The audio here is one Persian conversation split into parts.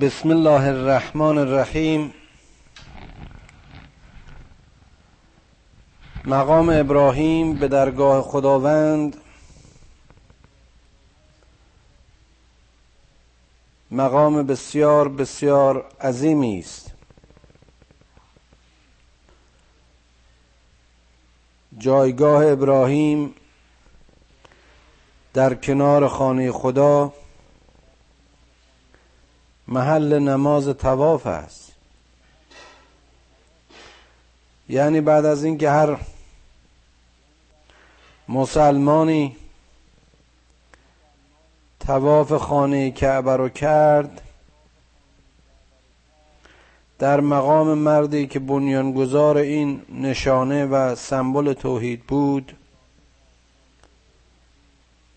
بسم الله الرحمن الرحیم. مقام ابراهیم به درگاه خداوند. مقام بسیار بسیار عظیمی است. جایگاه ابراهیم در کنار خانه خدا محل نماز تواف است. یعنی بعد از اینکه هر مسلمانی تواف خانه کعبه رو کرد در مقام مردی که بنیانگذار این نشانه و سمبل توحید بود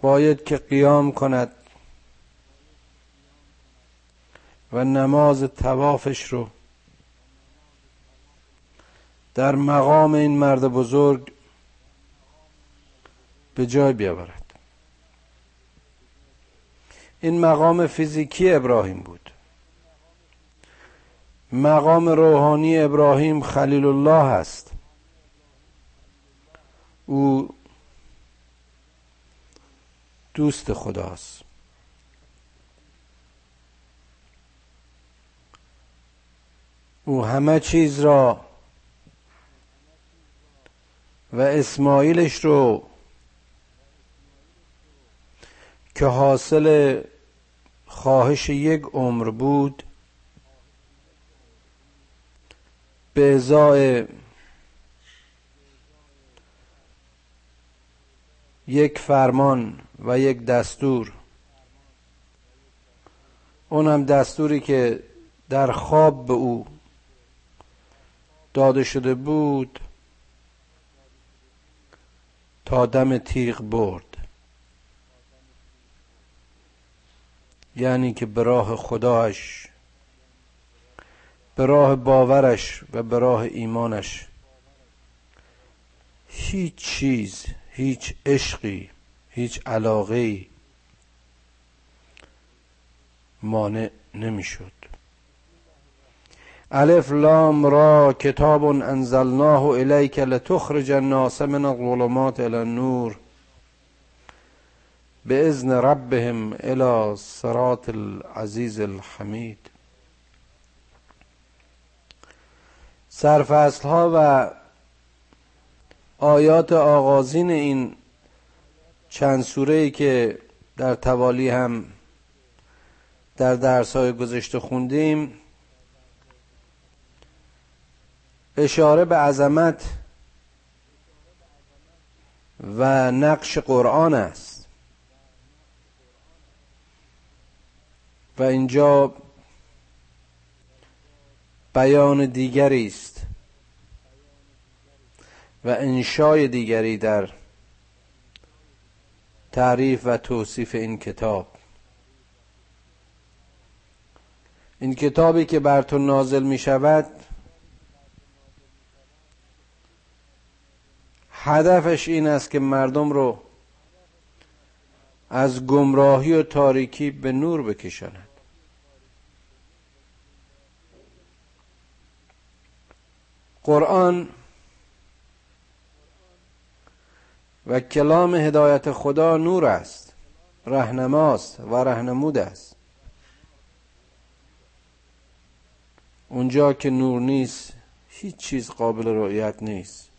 باید که قیام کند. و نماز توافش رو در مقام این مرد بزرگ به جای بیاورد. این مقام فیزیکی ابراهیم بود. مقام روحانی ابراهیم خلیل الله است او دوست خداست. او همه چیز را و اسماعیلش رو که حاصل خواهش یک عمر بود به ازای یک فرمان و یک دستور. اونم دستوری که در خواب به او داده شده بود تا دم تیغ برد. یعنی که به راه خداش به راه باورش و به راه ایمانش هیچ چیز هیچ عشقی هیچ علاقه مانع نمی‌شد. الف لام را کتاب انزلناه الیک لتخرج الناس من الظلمات الى النور باذن ربهم الى صراط العزیز الحمید. سرفصل ها و آیات آغازین این چند سوره ای که در توالی هم در درس های گذشته خوندیم اشاره به عظمت و نقش قرآن است. و اینجا بیان دیگری است و انشای دیگری در تعریف و توصیف این کتاب. این کتابی که بر تو نازل می شود هدفش این است که مردم رو از گمراهی و تاریکی به نور بکشاند. قرآن و کلام هدایت خدا نور است رهنماست و رهنمود است. اونجا که نور نیست هیچ چیز قابل رؤیت نیست.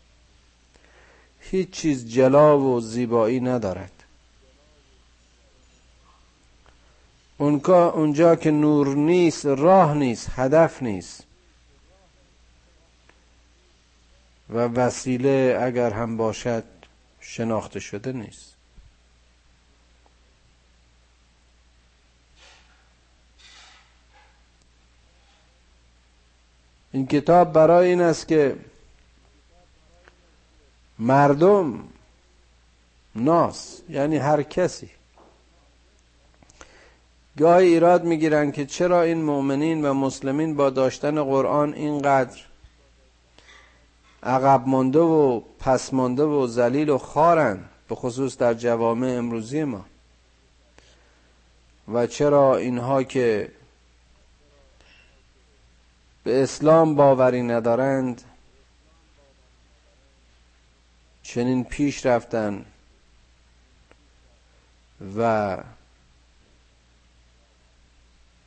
هیچ چیز جلا و زیبایی ندارد. اونجا که نور نیست راه نیست هدف نیست. و وسیله اگر هم باشد شناخته شده نیست. این کتاب برای این است که مردم ناس یعنی هر کسی. گاهی ایراد می‌گیرن که چرا این مؤمنین و مسلمین با داشتن قرآن اینقدر عقب مانده و پس مانده و ذلیل و خارن به خصوص در جوامع امروزی ما. و چرا اینها که به اسلام باوری ندارند چنین پیش رفتن و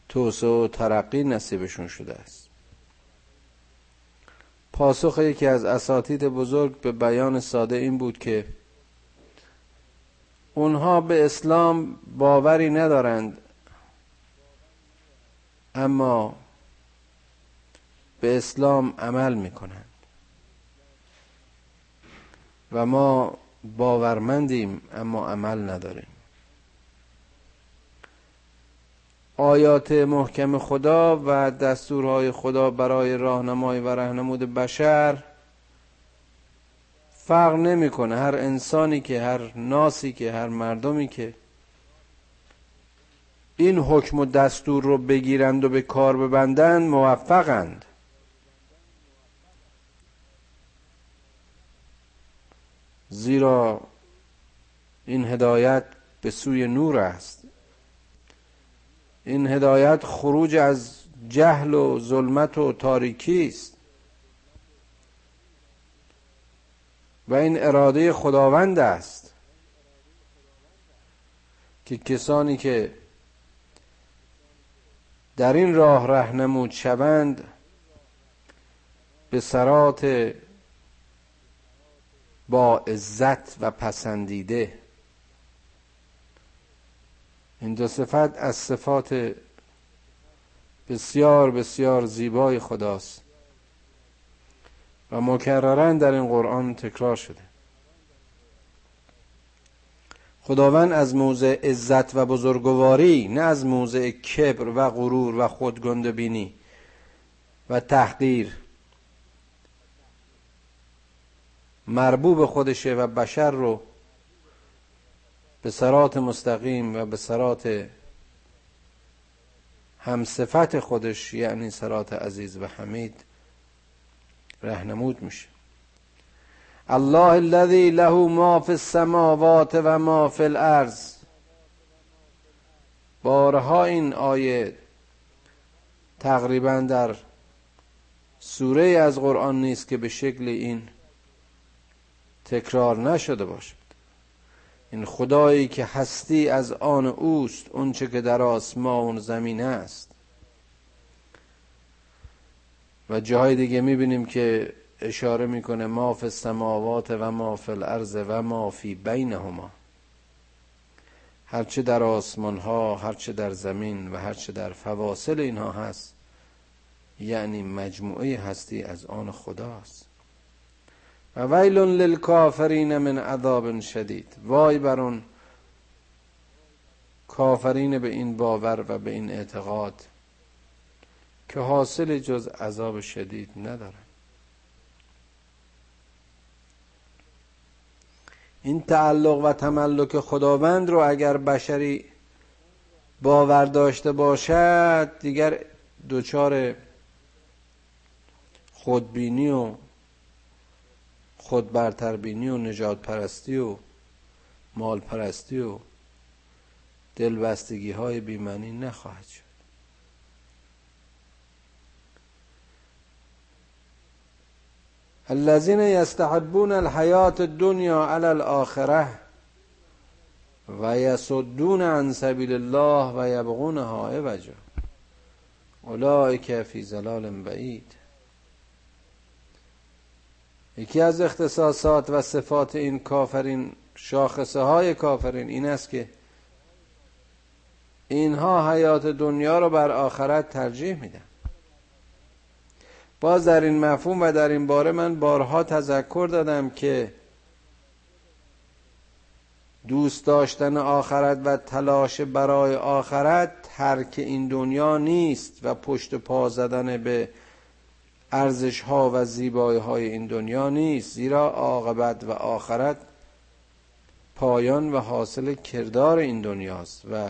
توسعه و ترقی نصیبشون شده است. پاسخ یکی از اساتید بزرگ به بیان ساده این بود که اونها به اسلام باوری ندارند اما به اسلام عمل می‌کنند. و ما باورمندیم اما عمل نداریم. آیات محکم خدا و دستورهای خدا برای راهنمایی و رهنمود بشر فرق نمی‌کنه. هر انسانی که هر ناسی که هر مردمی که این حکم و دستور رو بگیرند و به کار ببندند موفقند. زیرا این هدایت به سوی نور است. این هدایت خروج از جهل و ظلمت و تاریکی است. و این اراده خداوند است که کسانی که در این راه رهنمود شوند به سرات با عزت و پسندیده. این دو صفت از صفات بسیار بسیار زیبای خداست و مکررن در این قرآن تکرار شده. خداوند از موضع عزت و بزرگواری نه از موضع کبر و غرور و خودگنده بینی و تحقیر مربوب خودشه و بشر رو به سرات مستقیم و به سرات همصفت خودش یعنی سرات عزیز و حمید رهنمود میشه. الله الذي له ما في السماوات و ما في الارض. بارها این آیه تقریبا در سوره از قرآن نیست که به شکل این تکرار نشده باشد. این خدایی که هستی از آن اوست اونچه که در آسمان زمین است. و جاهای دیگه می‌بینیم که اشاره می‌کنه ما فی السماوات و ما فی الارض و ما فی بینهما. هرچه در آسمان ها هرچه در زمین و هرچه در فواصل اینها هست یعنی مجموعه هستی از آن خداست. و ویل للکافرین من عذاب شدید. وای بر اون کافرین به این باور و به این اعتقاد که حاصل جز عذاب شدید ندارن. این تعلق و تملک خداوند رو اگر بشری باور داشته باشد دیگر دچار خودبینی و خود برتربینی و نجات پرستی و مال پرستی و دلبستگی های بیمنی نخواهد شد. الذين يستحبون الحياة الدنيا على الآخرة و عن سبیل الله و عوجا. اولئک فی ظلال بعید. یکی از اختصاصات و صفات این کافرین شاخصه های کافرین این است که اینها حیات دنیا رو بر آخرت ترجیح میدن. باز در این مفهوم و در این باره من بارها تذکر دادم که دوست داشتن آخرت و تلاش برای آخرت ترک این دنیا نیست و پشت پا زدن به ارزش ها و زیبایی های این دنیا نیست زیرا عاقبت و آخرت پایان و حاصل کردار این دنیاست و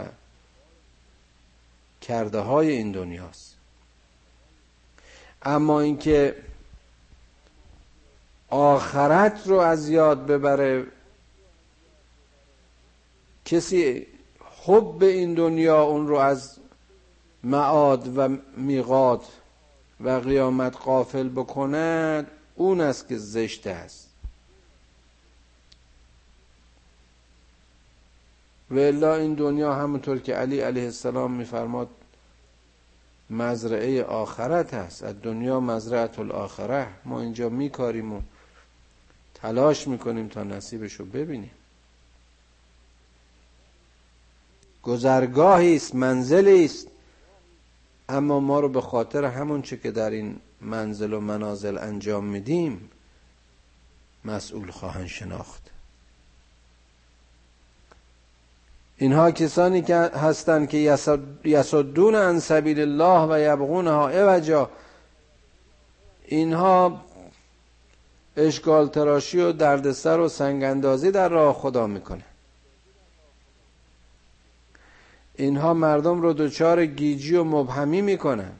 کرده های این دنیاست. اما اینکه آخرت رو از یاد ببره کسی حب این دنیا اون رو از معاد و میقات و قیامت قافل بکند اون است که زشت است. و الا این دنیا همونطور که علی علیه السلام میفرماد مزرعه آخرت هست از دنیا مزرعت الاخره ما اینجا میکاریم و تلاش می‌کنیم تا نصیبش رو ببینیم. گذرگاهی است منزلی است. اما ما رو به خاطر همون چه که در این منزل و منازل انجام میدیم مسئول خواهند شناخت. اینها کسانی که هستند که یسدون عن سبیل الله و یبغونها عوجا اینها اشکال تراشی و دردسر و سنگاندازی در راه خدا می‌کنه اینها مردم رو دچار گیجی و مبهمی می‌کنن.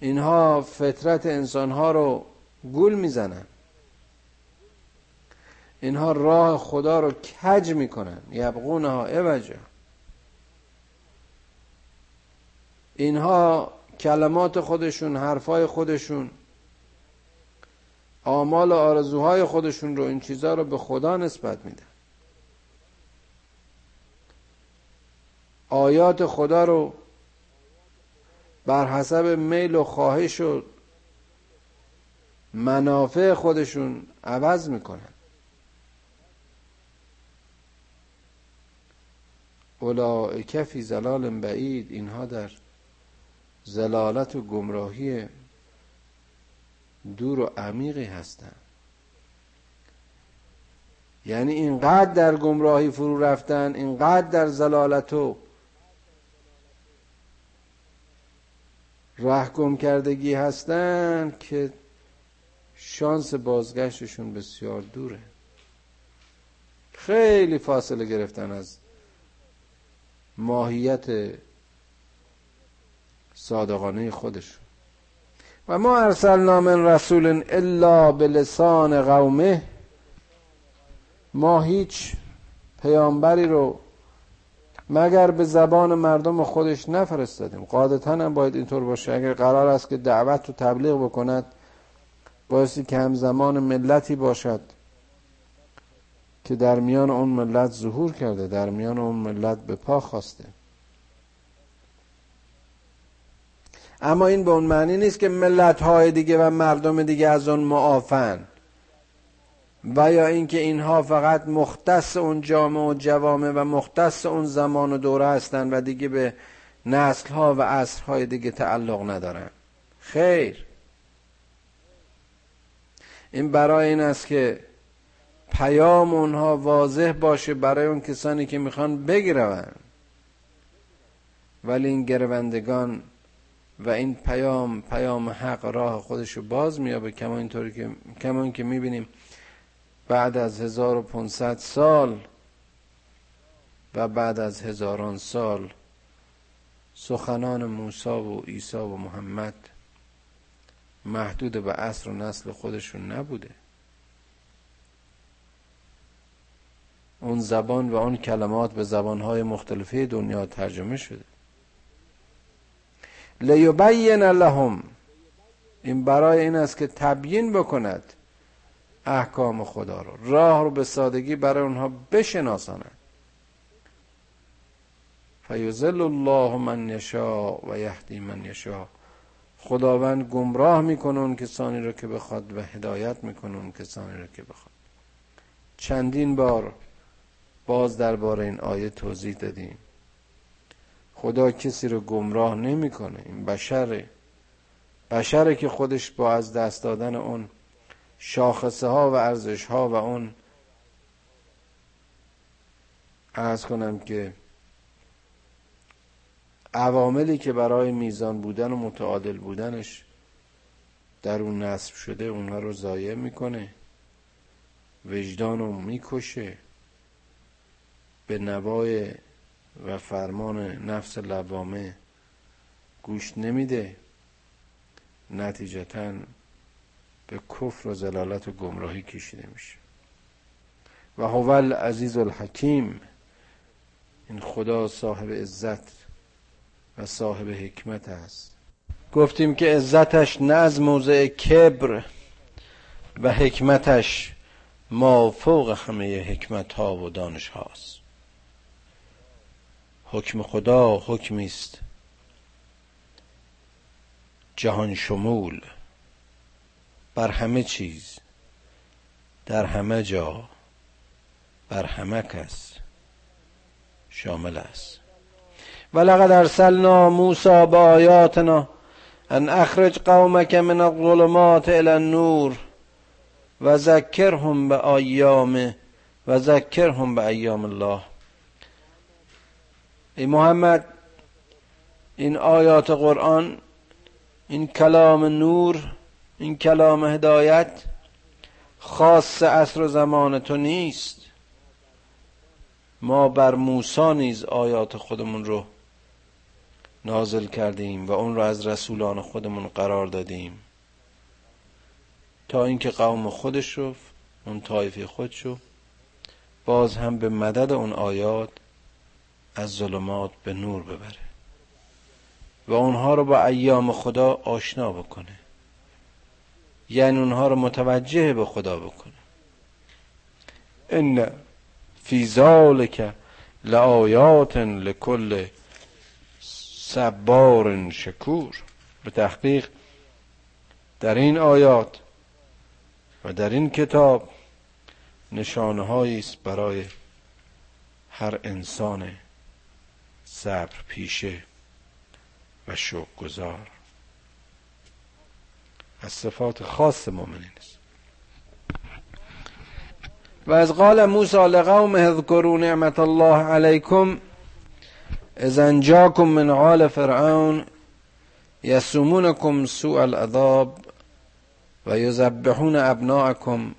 اینها فطرت انسانها رو گول می‌زنن. اینها راه خدا رو کج می‌کنن. یبغونها عوجا اینها کلمات خودشون حرفای خودشون آمال و آرزوهای خودشون رو این چیزها رو به خدا نسبت میدن. آیات خدا رو بر حسب میل و خواهش و منافع خودشون عوض می‌کنن. اولائک فی زلال بعید اینها در زلالت و گمراهی دور و عمیقی هستند یعنی اینقدر در گمراهی فرو رفتن اینقدر در زلالت و راه گم کردگی هستن که شانس بازگشتشون بسیار دوره. خیلی فاصله گرفتن از ماهیت صادقانه خودشون. و ما ارسلنا من رسول الا به لسان قومه. ما هیچ پیامبری رو مگر به زبان مردم خودش نفرستادیم؟ قاعدتا هم باید اینطور باشه. اگر قرار است که دعوت رو تبلیغ بکند بایستی که همزمان ملتی باشد که در میان اون ملت ظهور کرده در میان اون ملت به پا خواسته. اما این به اون معنی نیست که ملت های دیگه و مردم دیگه از اون معافن. و یا اینکه اینها فقط مختص اون جامعه و جوامع و مختص اون زمان و دوره هستند و دیگه به نسل ها و عصر های دیگه تعلق ندارن. خیر. این برای این است که پیام اونها واضح باشه برای اون کسانی که می‌خوان بگیرون ولی این گروندگان و این پیام پیام حق راه خودش رو باز میابه کما اینطوری که کما که می‌بینیم بعد از 1500 سال و بعد از هزاران سال سخنان موسی و عیسی و محمد محدود به عصر و نسل خودشون نبوده. اون زبان و اون کلمات به زبانهای مختلفه دنیا ترجمه شده. لیبین لهم. این برای این است که تبیین بکند احکام خدا رو. راه رو به سادگی برای اونها بشناساند فیزل الله من یشا و یهدی من یشا خداوند گمراه می‌کنه اون کسانی رو که بخواد و هدایت می‌کنه اون کسانی رو که بخواد. چندین بار باز درباره این آیه توضیح دادیم. خدا کسی رو گمراه نمی‌کنه. این بشره. بشره که خودش با از دست دادن اون شاخصه ها و ارزش ها و اون ارز کنم که عواملی که برای میزان بودن و متعادل بودنش در اون نصب شده اونها رو ضایع می‌کنه وجدان رو می‌کشه به نوای و فرمان نفس لوامه گوش نمیده. نتیجتا به کفر و زلالت و گمراهی کشیده میشه. و هو عزیز الحکیم این خدا صاحب عزت و صاحب حکمت است. گفتیم که عزتش نه از موضع کبر و حکمتش ما فوق همه حکمت ها و دانش هاست حکم خدا حکمی است. جهان شمول. بر همه چیز در همه جا بر همه کس شامل است. ولقد ارسلنا موسی بآیاتنا ان اخرج قومك من الظلمات الى النور و ذکرهم به ایام و ذکرهم به ایام الله. ای محمد این آیات قرآن این کلام نور این کلام هدایت خاص عصر و زمان تو نیست. ما بر موسی نیز آیات خودمون رو نازل کردیم و اون رو از رسولان خودمون قرار دادیم. تا اینکه قوم خودش رو اون طایفه خودشو باز هم به مدد اون آیات از ظلمات به نور ببره و اونها رو با ایام خدا آشنا بکنه. یعنی اونها رو متوجه به خدا بکنه. ان فی ذالک لآیات لکل صبار شکور. به تحقیق در این آیات و در این کتاب نشانه است برای هر انسان صبر پیشه و شوق گذار از صفات خاص مؤمنین است. و از قال موسی لقوم اذکروا نعمت الله علیکم اذ انجاکم من عال فرعون یسومونکم سوء العذاب و یذبحون ابناءکم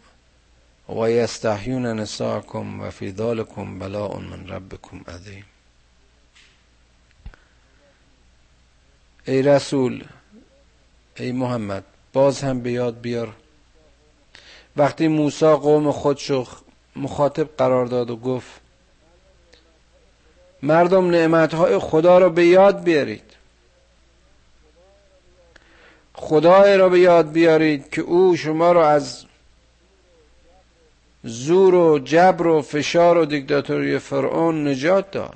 و یستحیون نساءکم و فی ذالکم بلاء من ربکم عظیم. ای رسول ای محمد باز هم به یاد بیار. وقتی موسی قوم خودشو مخاطب قرار داد و گفت مردم نعمتهای خدا رو به یاد بیارید. خدای را به یاد بیارید که او شما را از زور و جبر و فشار و دیکتاتوری فرعون نجات داد.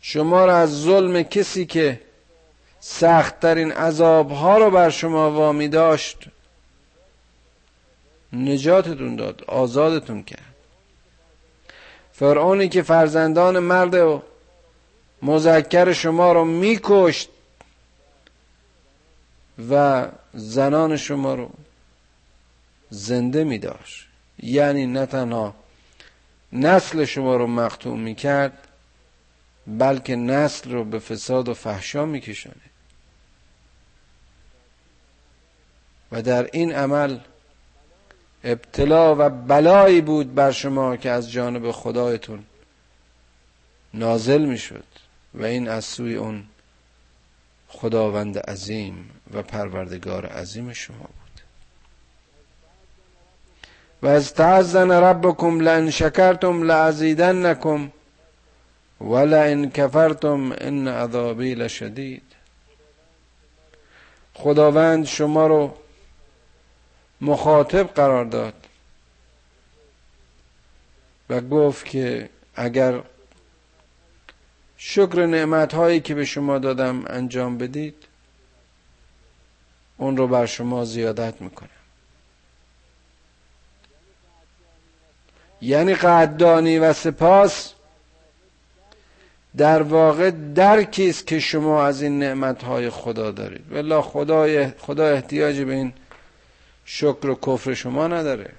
شما را از ظلم کسی که سختترین عذابها رو بر شما وامی داشت. نجاتتون داد آزادتون کرد. فرعونی که فرزندان مرد و مذکر شما رو میکشت و زنان شما رو زنده می داشت یعنی نه تنها نسل شما رو مقتوم می کرد بلکه نسل رو به فساد و فحشا می کشانه و در این عمل ابتلا و بلایی بود بر شما که از جانب خدایتون نازل می شد و این از سوی اون خداوند عظیم و پروردگار عظیم شما بود. و از تعزن ربکم لئن شکرتم لازیدنکم ولئن کفرتم ان عذابی لشدید. خداوند شما رو مخاطب قرار داد و گفت که اگر شکر نعمت هایی که به شما دادم انجام بدید اون رو بر شما زیادت می‌کنم. یعنی قدردانی و سپاس در واقع درکی است که شما از این نعمت های خدا دارید. ولی خدا خدا احتیاجی به این شکر و کفر شما نداره.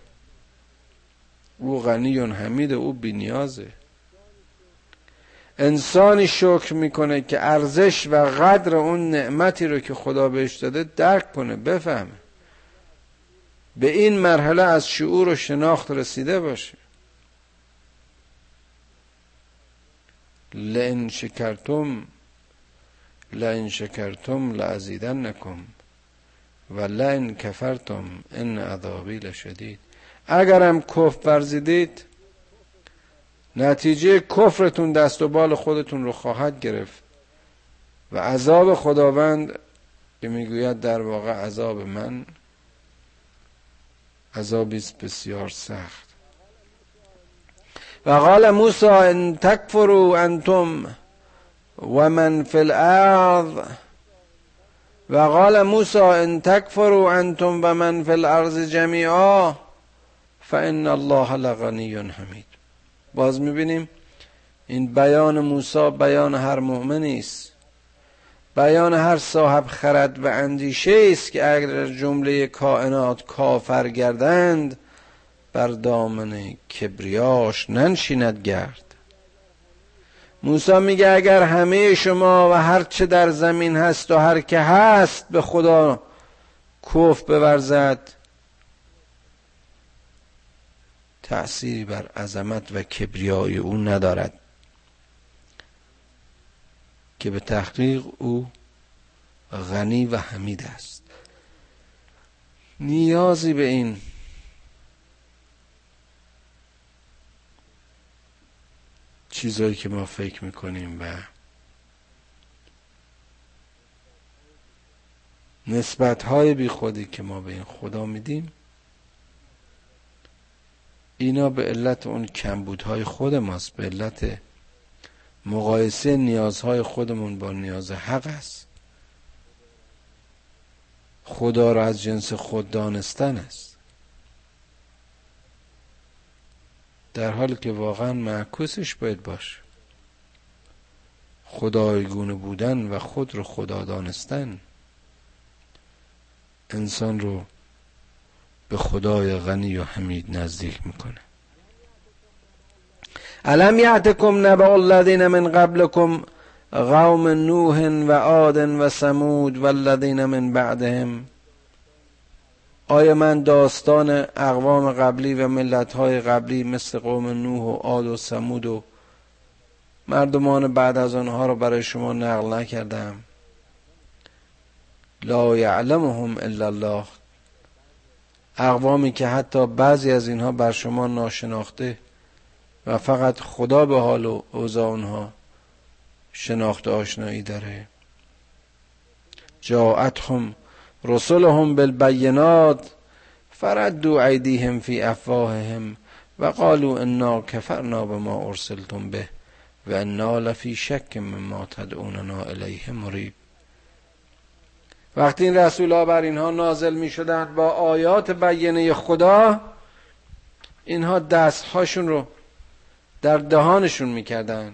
او غنی حمید او بینیازه. انسانی شکر می‌کنه که ارزش و قدر اون نعمتی رو که خدا بهش داده درک کنه بفهمه. به این مرحله از شعور و شناخت رسیده باشه. لئن شکرتم لئن شکرتم لعزیدن نکم و لئن کفرتم ان عذابی لشدید. اگرم کف ورزیدید نتیجه کفرتون دست و بال خودتون رو خواهد گرفت و عذاب خداوند که می‌گوید در واقع عذاب من عذابی بسیار سخت. و قال موسی ان تکفروا انتم و من الارض. و قال موسی ان تکفروا انتم و من فی الارض جمیعا فان الله لغنی حمید. باز می‌بینیم این بیان موسی بیان هر مؤمنی است. بیان هر صاحب خرد و اندیشه است که اگر جمله کائنات کافر گردند بر دامن کبریاش ننشیند گرد. موسی میگه اگر همه شما و هر چه در زمین هست و هر که هست به خدا کف بورزد. تأثیری بر عظمت و کبریای او ندارد که به تحقیق او غنی و حمید است. نیازی به این چیزایی که ما فکر می‌کنیم و نسبت های بی خودی که ما به این خدا میدیم اینا به علت اون کمبودهای خود ماست به علت مقایسه نیازهای خودمون با نیاز حق است. خدا را از جنس خود دانستن است. در حالی که واقعا معکوسش باید باشه خدایگونه بودن و خود رو خدا دانستن. انسان رو به خدای غنی و حمید نزدیک می‌کنه. الم یعتکم نبع الذین من قبلکم قوم نوح و عاد و سمود و الذین من بعدهم؟ آیا من داستان اقوام قبلی و ملتهای قبلی مثل قوم نوح و عاد و سمود و مردمان بعد از آنها رو برای شما نقل نکردم؟ لا یعلمهم الا الله. اقوامی که حتی بعضی از اینها بر شما ناشناخته و فقط خدا به حال و اوضاع اونها شناخت آشنایی داره. جاعتهم رسولهم بالبینات فردوا ایدیهم فی افواههم و قالوا انا کفرنا بما ارسلتم به و انا لفی شک مما تدعوننا الیه مریب وقتی این رسول ها بر اینها نازل می شدن با آیات بیانه خدا اینها دستهاشون رو در دهانشون می‌کردن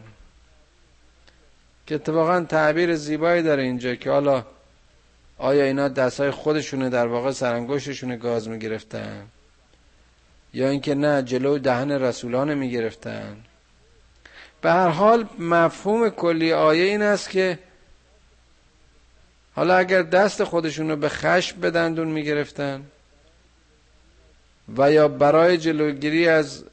که اتفاقا تعبیر زیبایی داره اینجا که حالا آیا اینا دستهای خودشونه در واقع سرانگشتشون گاز می‌گرفتن؟ یا اینکه نه جلو دهن رسولان می‌گرفتن؟ به هر حال مفهوم کلی آیه این است که حالا اگر دست خودشون رو به خشم به دندون می‌گرفتن و یا برای جلوگیری از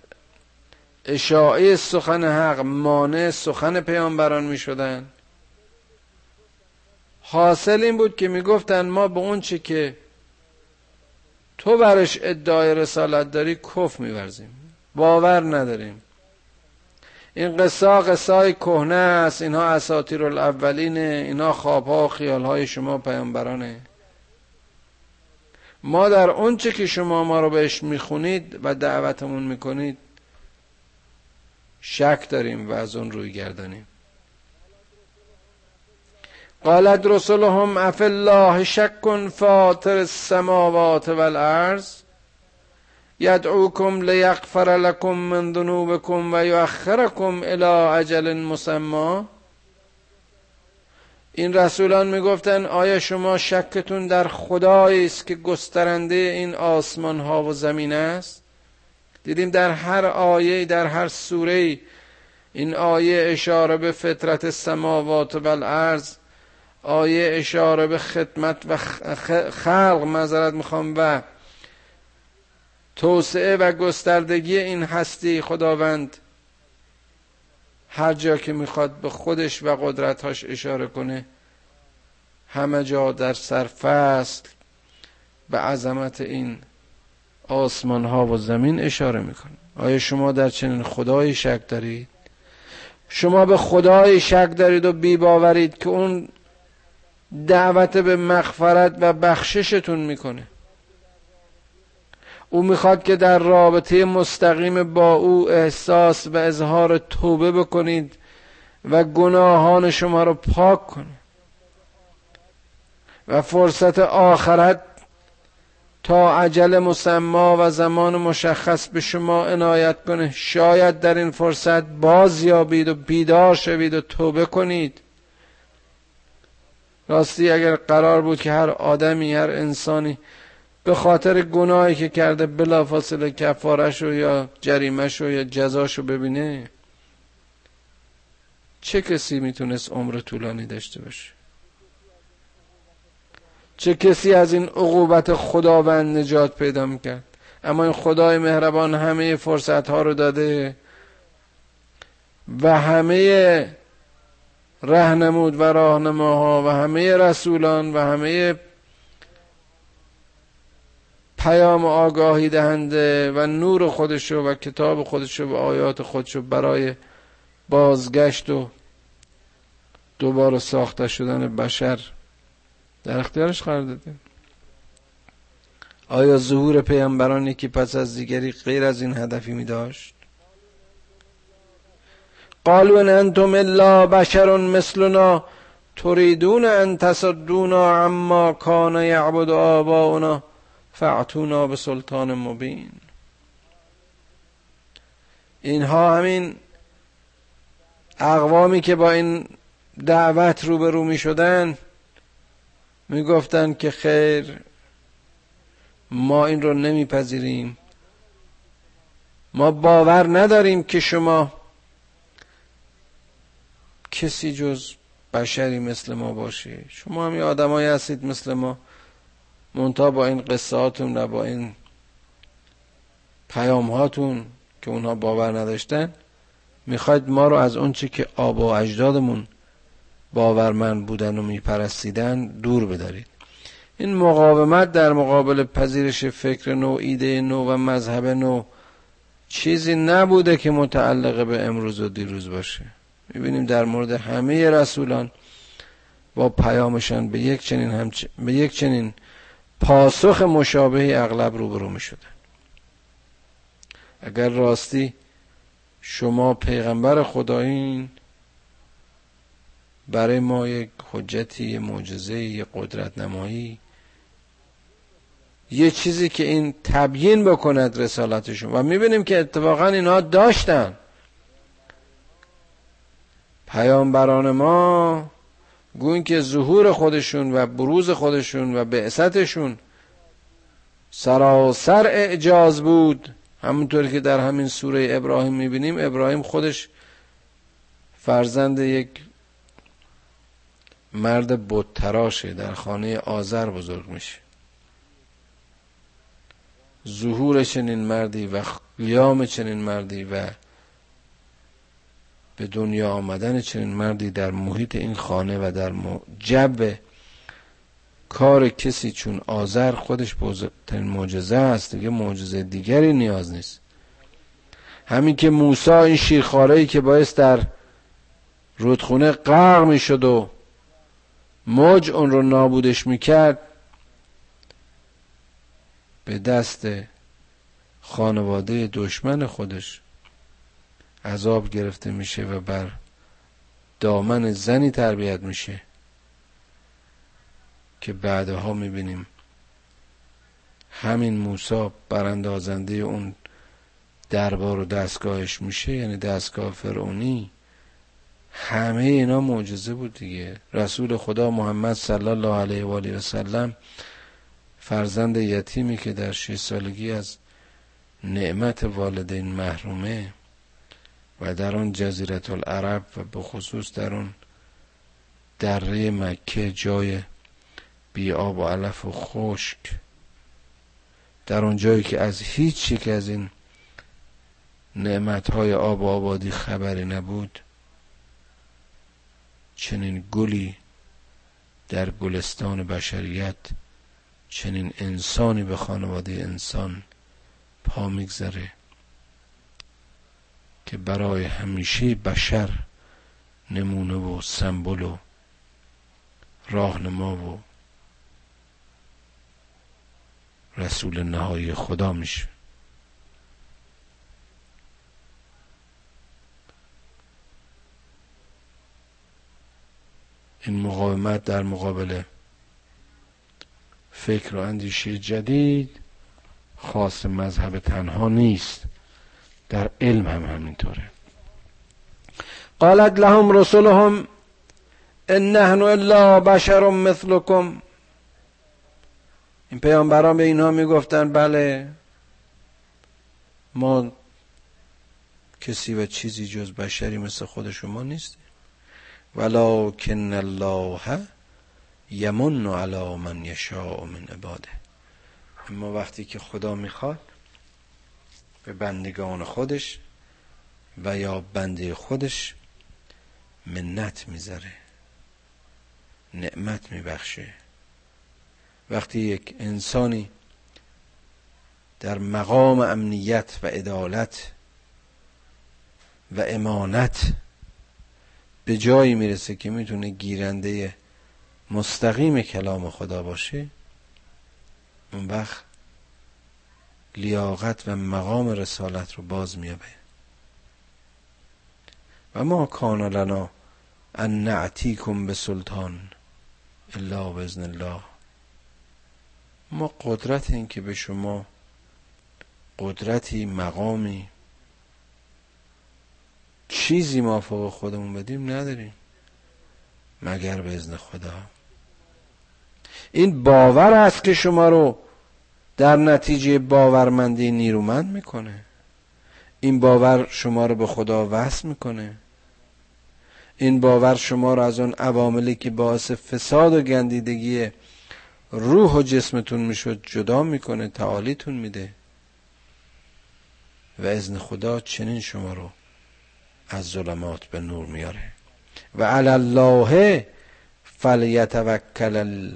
اشاعه سخن حق مانع سخن پیامبران می شدن حاصل این بود که می‌گفتن ما به اون چی که تو برش ادعای رسالت داری کف میورزیم. باور نداریم. این قصه قصه کهنه است. اینها اساطیر الاولینه اینها خوابها و خیالهای شما پیامبرانه. ما در اون چه که شما ما رو بهش می‌خونید و دعوتمون می‌کنید شک داریم و از اون روی گردانیم. قالت رسولهم اف الله شک فاطر السماوات والارض یدعوکم لیغفر لكم من ذنوبكم و یؤخرکم الى اجل مسمى. این رسولان می‌گفتن آیا شما شکتون در خدایی است که گسترنده این آسمان ها و زمین است؟ دیدیم در هر آیه در هر سوره این آیه اشاره به فطرت سماوات و الارض آیه اشاره به خدمت و خلق معذرت می‌خوام و توسعه و گستردگی این هستی خداوند هر جا که می‌خواد به خودش و قدرتهاش اشاره کنه همه جا در سرفصل به عظمت این آسمان ها و زمین اشاره می‌کنه. آیا شما در چنین خدایی شک دارید؟ شما به خدای شک دارید و بی باورید که اون دعوت به مغفرت و بخششتون می‌کنه. او می‌خواد که در رابطه مستقیم با او احساس و اظهار توبه بکنید و گناهان شما رو پاک کنه و فرصت آخرت تا عجل مسما و زمان مشخص به شما عنایت کنه. شاید در این فرصت باز یابید و بیدار شوید و توبه کنید. راستی اگر قرار بود که هر آدمی هر انسانی به خاطر گناهی که کرده بلافاصله کفارش رو یا جریمش یا جزاش ببینه چه کسی می‌تونست عمر طولانی داشته باشه؟ چه کسی از این عقوبت خداوند نجات پیدا می‌کرد؟ اما این خدای مهربان همه فرصت ها رو داده و همه رهنمود و راهنماها و همه رسولان و همه پیام آگاهی دهنده و نور خودشو و کتاب خودشو و آیات خودشو برای بازگشت و دوباره ساخته شدن بشر در اختیارش قرار داده آیا ظهور پیامبران که پس از دیگری غیر از این هدفی می داشت قالوا ان انتم الا بشر مثلنا تريدون ان تصدونا عما كان يعبد آباؤنا فاعتونا به سلطان مبین اینها همین اقوامی که با این دعوت روبرو می شدن می گفتن که خیر ما این رو نمیپذیریم ما باور نداریم که شما کسی جز بشری مثل ما باشه. شما هم یه آدمایی هستید مثل ما. منتها با این قصهاتون و با این پیام هاتون که اونها باور نداشتن می‌خواید ما رو از اونچه که آب و اجدادمون باورمند بودن و میپرستیدن دور بدارید. این مقاومت در مقابل پذیرش فکر نو ایده نو و مذهب نو چیزی نبوده که متعلق به امروز و دیروز باشه. می‌بینیم در مورد همه رسولان با پیامشان به یک چنین همچ... به یک چنین پاسخ مشابهی اغلب روبرو می شدن اگر راستی شما پیغمبر خدایین برای ما یک حجتی یه معجزه یه قدرت نمایی یه چیزی که این تبیین بکند رسالتشون و می‌بینیم که اتفاقا اینها داشتن. پیامبران ما گوین که ظهور خودشون و بروز خودشون و بعثتشون سراسر اعجاز بود. همونطور که در همین سوره ابراهیم می‌بینیم ابراهیم خودش فرزند یک مرد بودتراشه در خانه آذر بزرگ میشه. ظهور چنین مردی و قیام چنین مردی و به دنیا آمدن چنین مردی در محیط این خانه و در جب کار کسی چون آذر خودش بزرگترین معجزه است. دیگه معجزه دیگری نیاز نیست. همین که موسی این شیرخواره که باعث در رودخونه غرق می‌شد و موج اون رو نابودش می‌کرد به دست خانواده دشمن خودش عذاب گرفته میشه و بر دامن زنی تربیت میشه که بعدها می‌بینیم همین موسا براندازنده اون دربار و دستگاهش میشه یعنی دستگاه فرعونی. همه اینا معجزه بود دیگه. رسول خدا محمد صلی الله علیه و آله و سلم فرزند یتیمی که در شش سالگی از نعمت والدین محرومه و در آن جزیرت العرب و به خصوص در آن دره مکه جای بی آب و علف و خشک. در اون جایی که از هیچ یک از این نعمتهای آب و آبادی خبری نبود چنین گلی در گلستان بشریت چنین انسانی به خانواده انسان پا میگذره که برای همیشه بشر نمونه و سمبل و راهنما و رسول نهایی خدا میشه. این مقاومت در مقابل فکر و اندیشه جدید خاص مذهب تنها نیست. در علم هم همینطوره. قالت لهم رسولهم ان نحن الا بشر مثلكم این پیامبران به اینها می‌گفتن بله ما کسی و چیزی جز بشری مثل خود شما نیستیم. ولکن الله یمن علی من یشاء من عباده. اما وقتی که خدا می‌خواد به بندگان خودش و یا بنده خودش منت می‌ذاره. نعمت میبخشه. وقتی یک انسانی در مقام امنیت و عدالت و امانت به جایی می‌رسه که می‌تونه گیرنده مستقیم کلام خدا باشه اون وقت لیاقت و مقام رسالت رو باز میابه و ما کان لنا ان نعتیکم به سلطان الا بزن الله. ما قدرت این که به شما قدرتی مقامی چیزی ما فوق خودمون بدیم نداریم مگر به خدا. این باور است که شما رو در نتیجه باورمندی نیرومند می‌کنه. این باور شما رو به خدا وصل می‌کنه. این باور شما رو از اون عواملی که باعث فساد و گندیدگی روح و جسمتون می‌شد جدا می‌کنه تعالیتون میده. و ازن خدا چنین شما رو از ظلمات به نور میاره و علی الله فلیتوکل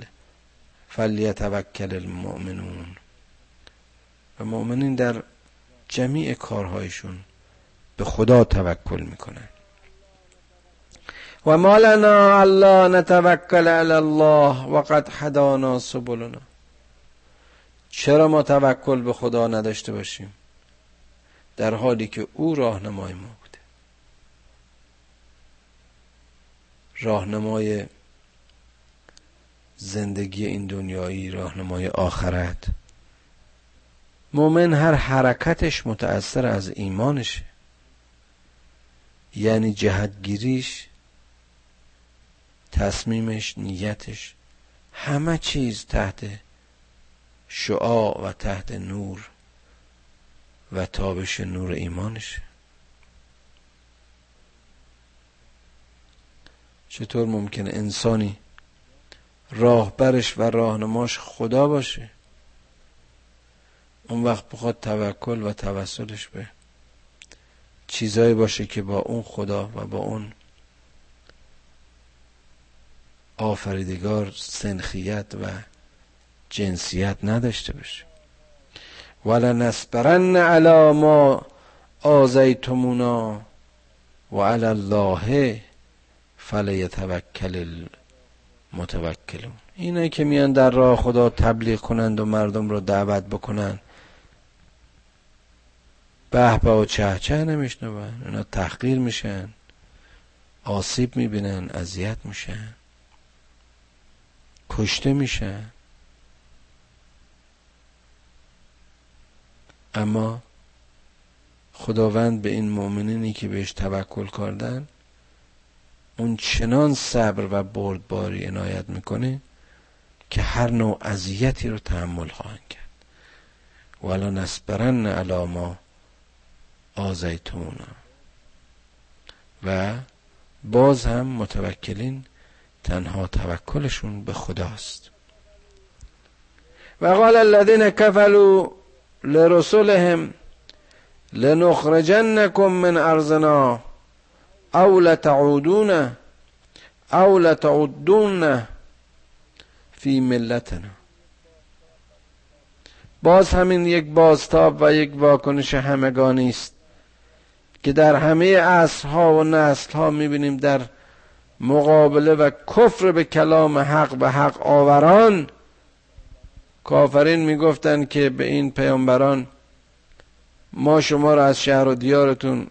فلیتوکل المؤمنون. و مؤمنین در جمیع کارهایشون به خدا توکل می‌کنن. و ما لنا الا نتوکل علی الله وقد هدانا سبلنا. چرا ما توکل به خدا نداشته باشیم؟ در حالی که او راهنمای ما بوده. راهنمای زندگی این دنیایی راهنمای آخرت. مؤمن هر حرکتش متأثر از ایمانشه یعنی جهتگیریش تصمیمش نیتش همه چیز تحت شعاع و تحت نور و تابش نور ایمانشه چطور ممکنه انسانی راهبرش و راهنماش خدا باشه؟ اون وقت بخواد توکل و توسلش به چیزایی باشه که با اون خدا و با اون آفریدگار سنخیت و جنسیت نداشته باشه. ولنسبرن علی ما آزیتمونا و علی الله فلیتوکل المتوکلون. اینایی که میان در راه خدا تبلیغ کنند و مردم رو دعوت بکنن به به و چه چه نمیشنون اونا تحقیر میشن آسیب می‌بینن اذیت میشن کشته میشن. اما خداوند به این مؤمنینی که بهش توکل کردن اون چنان صبر و بردباری عنایت می‌کنه که هر نوع اذیتی رو تحمل خواهند کرد. ولا نسبرن علی ما آزیتونا و باز هم متوکلین تنها توکلشون به خداست. و قال الذين كفلوا لرسلهم لنخرجنكم من ارضنا او لتعودون او لتعودون فی ملتنا. باز همین یک بازتاب و یک واکنش همگانی است که در همه عصرها و نسلها می‌بینیم در مقابله و کفر به کلام حق و حق آوران کافرین می‌گفتند که به این پیامبران ما شما را از شهر و دیارتون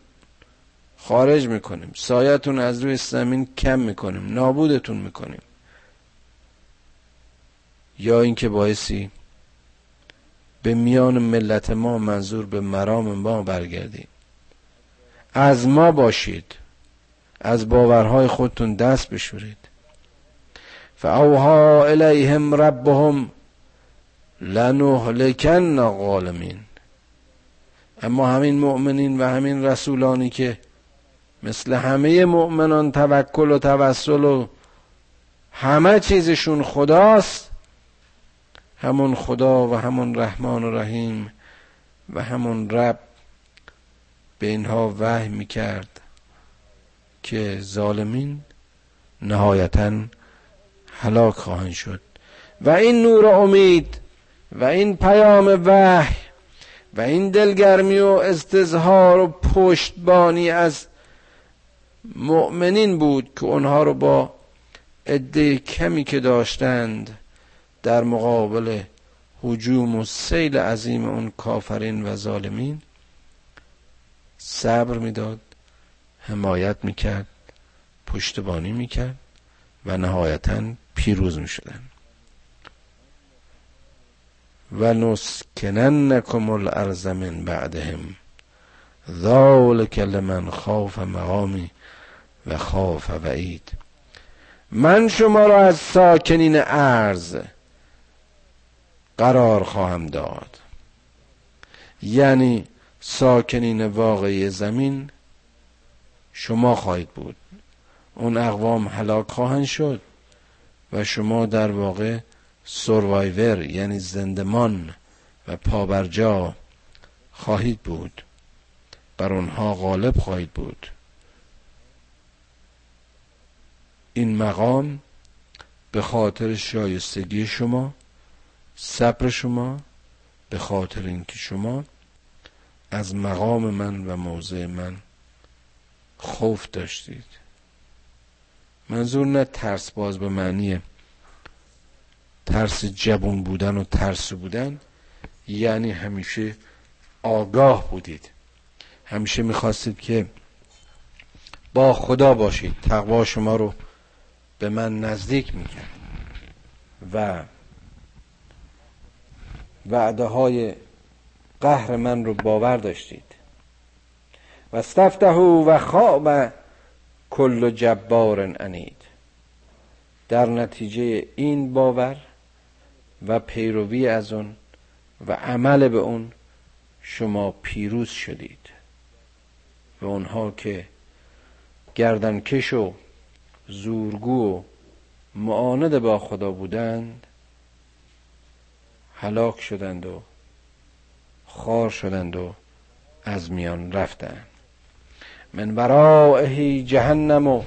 خارج می‌کنیم سایتون از روی زمین کم می‌کنیم نابودتون می‌کنیم. یا اینکه باعثی به میان ملت ما منظور به مرام ما برگردید از ما باشید. از باورهای خودتون دست بشورید. فاوها الیهم ربهم لنهلکن غالمین اما همین مؤمنین و همین رسولانی که مثل همه مؤمنان توکل و توسل و همه چیزشون خداست همون خدا و همون رحمان و رحیم و همون رب به اینها وحی می‌کرد که ظالمین نهایتا هلاک خواهند شد. و این نور امید و این پیام وحی و این دلگرمی و استظهار و پشتبانی از مؤمنین بود که اونها رو با عده کمی که داشتند در مقابل حجوم و سیل عظیم اون کافرین و ظالمین صبر می‌داد حمایت می‌کرد پشتبانی می‌کرد و نهایتا پیروز می‌شدن و نسکننکم الارض من بعدهم ذالک لمن خاف مقامی و خاف وعید من شما را از ساکنین ارز قرار خواهم داد. یعنی ساکنین واقعی زمین شما خواهید بود. اون اقوام هلاک خواهند شد و شما در واقع سروایور یعنی زندمان و پابرجا خواهید بود. بر اونها غالب خواهید بود. این مقام به خاطر شایستگی شما صبر شما به خاطر اینکه شما از مقام من و موضع من خوف داشتید. منظور نه ترس باز به معنی ترس جبون بودن و ترس بودن یعنی همیشه آگاه بودید. همیشه می‌خواستید که با خدا باشید تقوا شما رو به من نزدیک می‌کرد. و وعده های قهر من رو باور داشتید. و استفتحو و خواب کل جبار انید در نتیجه این باور و پیروی از اون و عمل به اون شما پیروز شدید. و اونها که گردنکش و زورگو و معاند با خدا بودند هلاک شدند و خار شدند و از میان رفتند. من ورائه جهنم و,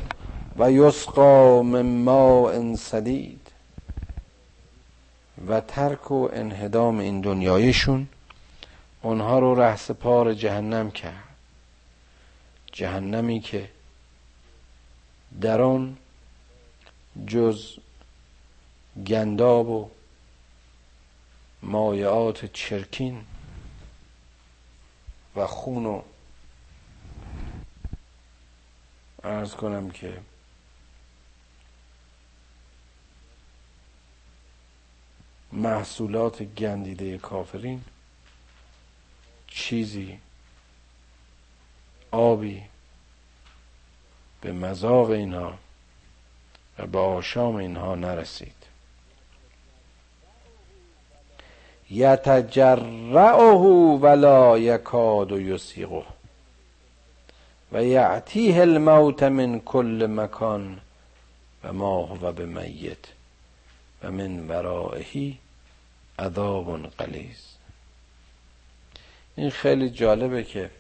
و یسقا من ماء سدید. و ترک و انهدام این دنیایشون اونها رو رهس پار جهنم کرد. جهنمی که در آن جز گنداب و مایعات چرکین و خون و ارز کنم که محصولات گندیده کافرین چیزی آبی به مذاق اینها و به آشام اینها نرسید. یتجرعه ولا یکاد یسیقه و یعتیه الموت من کل مکان و ما هو بمیت و من ورائهی عذاب قلیز. این خیلی جالبه که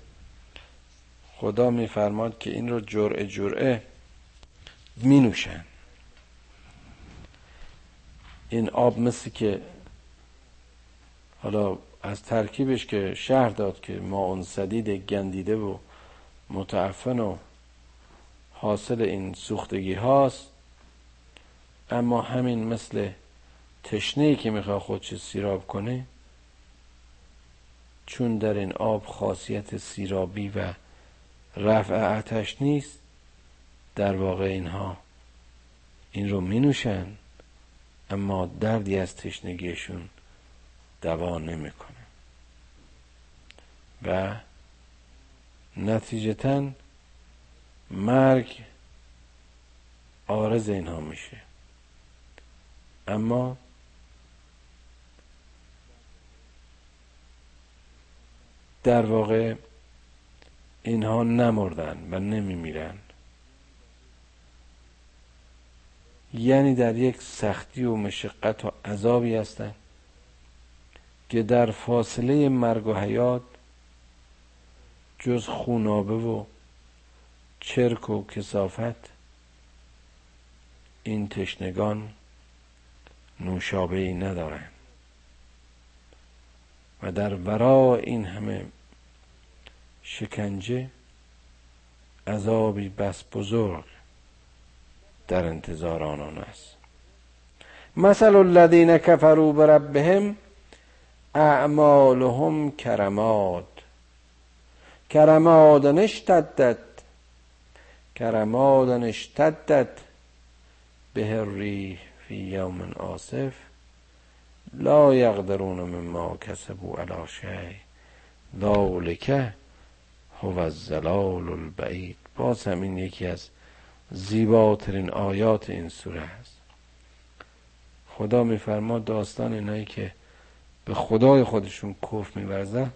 خدا میفرماد که این رو جرعه جرعه می نوشن. این آب مثل که حالا از ترکیبش که شهر داد که ما اون سدید گندیده و متعفن و حاصل این سوختگی هاست اما همین مثل تشنه که می‌خواد خودش سیراب کنه چون در این آب خاصیت سیرابی و رفع آتش نیست در واقع اینها این رو می نوشن اما دردی از تشنگیشون دوا نمی‌کنه. و نتیجتا مرگ آرز اینها میشه. اما در واقع اینها نمردن و نمیمیرن. یعنی در یک سختی و مشقت و عذابی هستند که در فاصله مرگ و حیات جز خونابه و چرک و کسافت این تشنگان نوشابه ای ندارند. و در ورا این همه شکنجه عذابی بس بزرگ در انتظار آنان است. مثل الذین کفروا بربهم اعمالهم کرماد. کرماد اشتدت کرماد اشتدت به الریح فی یوم آصف. لا یقدرون مما کسبوا علی شیء. ذلک هو الزلال البعید. باز همین یکی از زیباترین آیات این سوره است. خدا میفرما داستان اینایی که به خدای خودشون کف میورزن.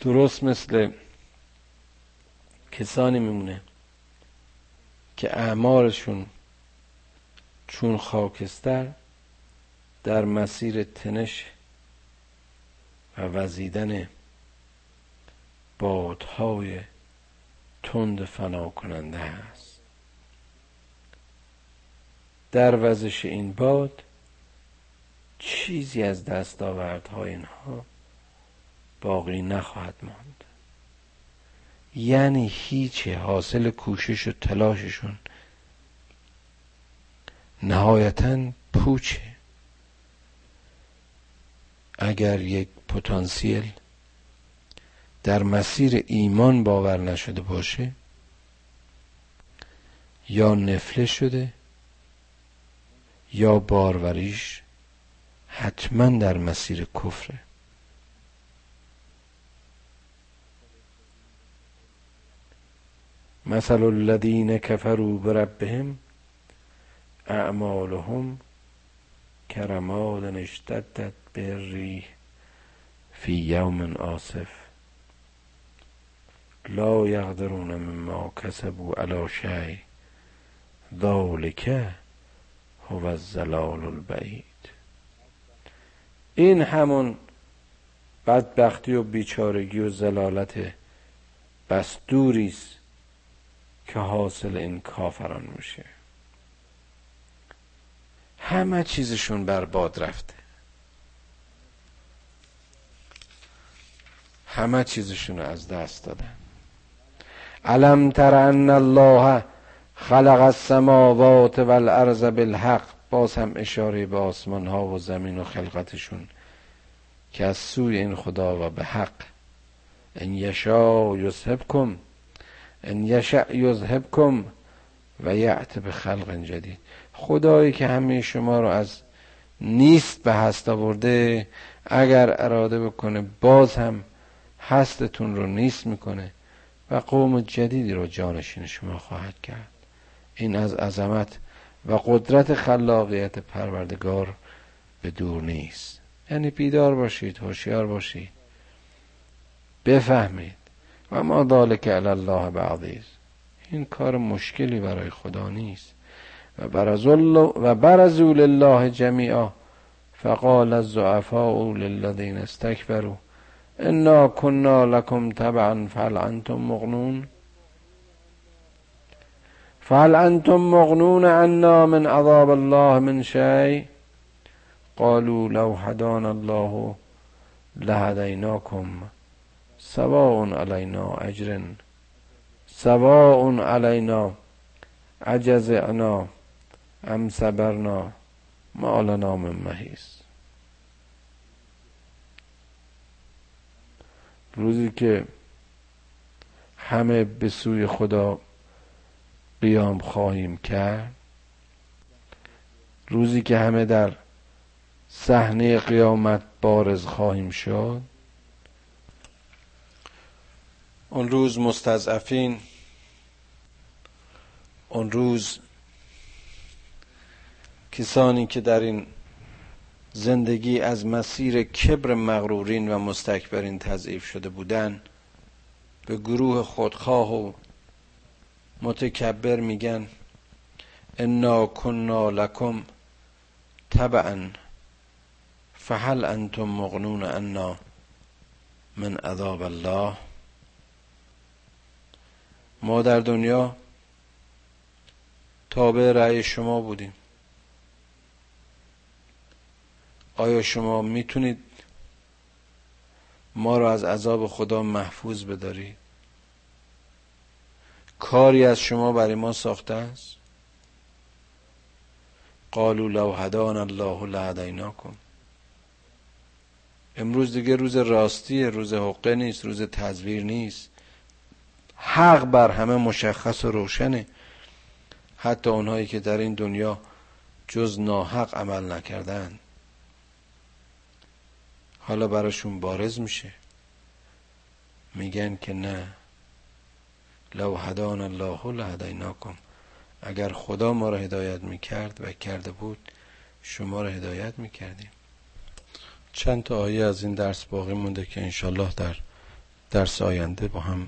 درست مثل کسانی میمونه که اعمالشون چون خاکستر در مسیر تنش و وزیدن بادهای تند فنا کننده است در وزش این باد چیزی از دستاوردهای اینها باقی نخواهد ماند. یعنی هیچ حاصل کوشش و تلاششون نهایتا پوچه. اگر یک پتانسیل در مسیر ایمان باور نشده باشه یا نفله شده یا باروریش حتما در مسیر کفره. مثل الذین کفروا بربهم اعمالهم کرماد اشتدت به الریح فی یوم آصف. لا یقدرون مما کسبوا علی شیء ذلک هو الزلال البعید. این همون بدبختی و بیچارگی و زلالت بس دوریست که حاصل این کافران میشه. همه چیزشون برباد رفته. همه چیزشون از دست دادن. علم تر ان الله خلق السماوات والارض بالحق. باز هم اشاره به آسمان ها و زمین و خلقتشون که از سوی این خدا و به حق. ان یشا یذهبکم ان یشع یذهبکم و یعت به خلق جدید. خدایی که همه شما رو از نیست به هست آورده اگر اراده بکنه باز هم هستتون رو نیست می‌کنه و قوم جدیدی رو جانشین شما خواهد کرد. این از عظمت و قدرت خلاقیت پروردگار به دور نیست. یعنی بیدار باشید هوشیار باشید. بفهمید. و ما ذالک علی الله بعضیز این کار مشکلی برای خدا نیست. و برزوا لله جمیعا. فقال الضعفاء للذین استکبروا. انا كنا لكم تبعا فهل انتم مغنون؟ فهل انتم مغنون عنا من عذاب الله من شيء قالوا لو هدانا الله لهديناكم سواء علینا اجر سواء علینا عجزعنا ام صبرنا ما لنا من محیص روزی که همه به سوی خدا قیام خواهیم کرد. روزی که همه در صحنه قیامت بارز خواهیم شد. اون روز مستضعفین اون روز کسانی که در این زندگی از مسیر کبر مغرورین و مستکبرین تضعیف شده بودن به گروه خودخواه و متکبر میگن انا کنا لکم تبعا فهل انتم مغنون انا من عذاب الله؟ ما در دنیا تابع رأی شما بودیم. آیا شما می‌تونید ما را از عذاب خدا محفوظ بدارید؟ کاری از شما برای ما ساخته است؟ قالوا لو هدان الله لهدیناکم. امروز دیگه روز راستیه روز حقه نیست روز تزویر نیست. حق بر همه مشخص و روشنه. حتی اونهایی که در این دنیا جز ناحق عمل نکردن. حالا براشون بارز میشه. میگن که نه. لو هدان الله لهدیناکم. اگر خدا ما را هدایت می‌کرد و کرده بود شما را هدایت می‌کردیم. چند تا آیه از این درس باقی مونده که انشالله در درس آینده با هم